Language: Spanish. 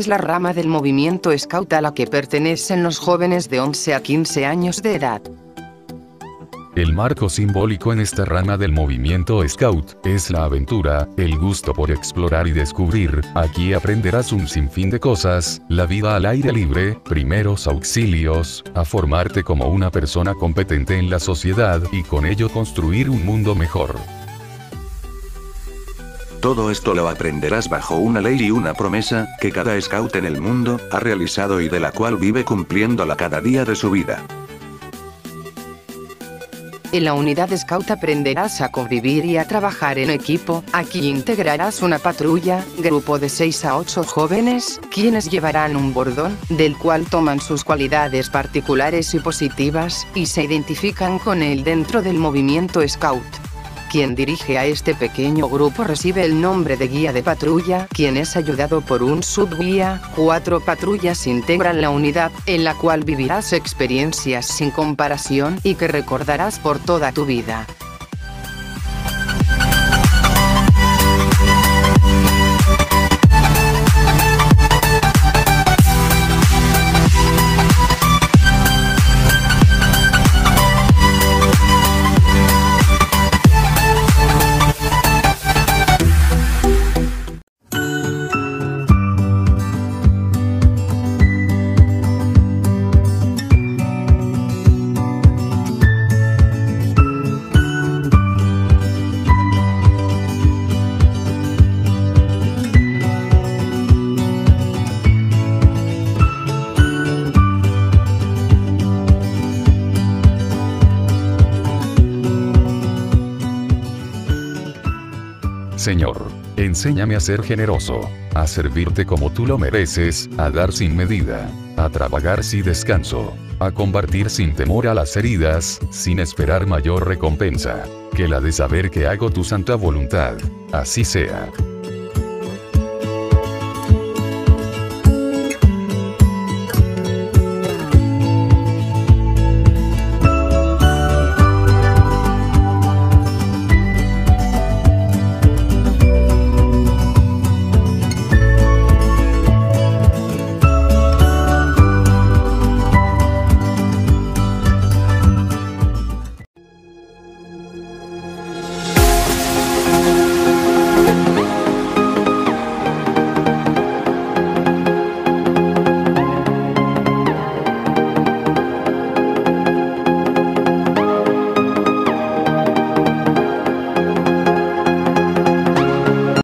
es la rama del movimiento scout a la que pertenecen los jóvenes de 11 a 15 años de edad. El marco simbólico en esta rama del movimiento Scout es la aventura, el gusto por explorar y descubrir. Aquí aprenderás un sinfín de cosas, la vida al aire libre, primeros auxilios, a formarte como una persona competente en la sociedad y con ello construir un mundo mejor. Todo esto lo aprenderás bajo una ley y una promesa, que cada scout en el mundo, ha realizado y de la cual vive cumpliéndola cada día de su vida. En la unidad Scout aprenderás a convivir y a trabajar en equipo, aquí integrarás una patrulla, grupo de 6 a 8 jóvenes, quienes llevarán un bordón, del cual toman sus cualidades particulares y positivas, y se identifican con él dentro del movimiento Scout. Quien dirige a este pequeño grupo recibe el nombre de guía de patrulla, quien es ayudado por un subguía. Cuatro patrullas integran la unidad, en la cual vivirás experiencias sin comparación y que recordarás por toda tu vida. Señor, enséñame a ser generoso, a servirte como tú lo mereces, a dar sin medida, a trabajar sin descanso, a combatir sin temor a las heridas, sin esperar mayor recompensa, que la de saber que hago tu santa voluntad. Así sea.